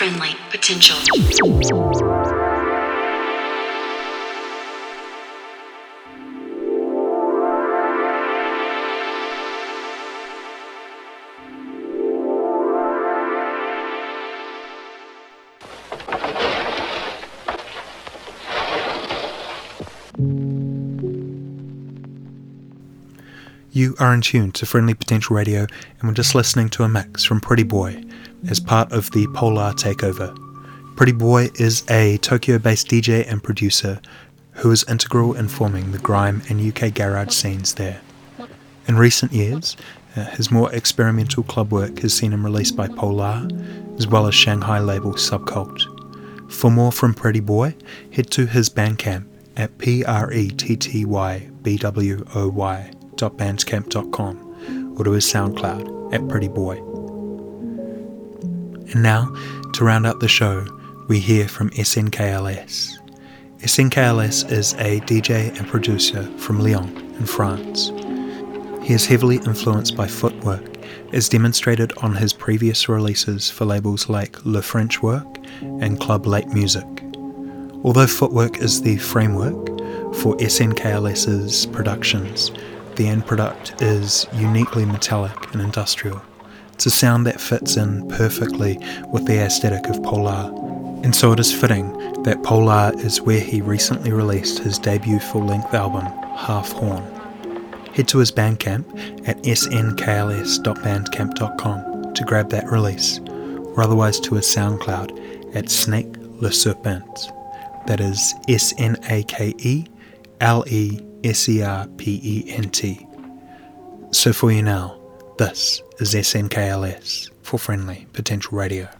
friendly potential. You are in tune to Friendly Potential Radio, and we're just listening to a mix from Prettybwoy as part of the Polar Takeover. Prettybwoy is a Tokyo based DJ and producer who is integral in forming the grime and UK garage scenes there. In recent years, uh, his more experimental club work has seen him released by Polar, as well as Shanghai label SVBKVLT. For more from Prettybwoy, head to his Bandcamp at p r t t y b w o y www.bandcamp.com or to his SoundCloud at Prettybwoy. And now, to round out the show, we hear from SNKLS. SNKLS is a DJ and producer from Lyon in France. He is heavily influenced by footwork, as demonstrated on his previous releases for labels like Le French Work and Club Late Music. Although footwork is the framework for SNKLS's productions, the end product is uniquely metallic and industrial. It's a sound that fits in perfectly with the aesthetic of Polar, and so it is fitting that Polar is where he recently released his debut full length album, Half Horn. Head to his Bandcamp at snkls.bandcamp.com to grab that release, or otherwise to his SoundCloud at Snake Le Serpent. That is S N A K E L E S E R P E N T. So for you now, this is SNKLS for Friendly Potential Radio.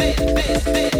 bass, bass, bass.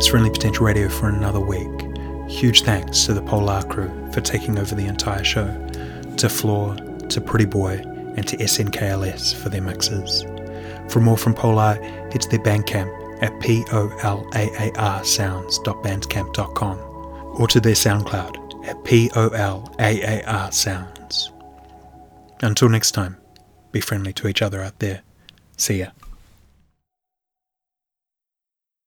that's Friendly Potential Radio for another week. Huge thanks to the Polar crew for taking over the entire show, to Floor, to Prettybwoy, and to SNKLS for their mixes. For more from Polar, head to their Bandcamp at polarsounds.bandcamp.com or to their SoundCloud at polar sounds. Until next time, be friendly to each other out there. See ya.